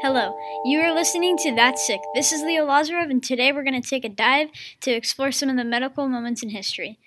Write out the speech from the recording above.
Hello, you are listening to That's Sick. This is Leo Lazarev, and today we're going to take a dive to explore some of the medical moments in history.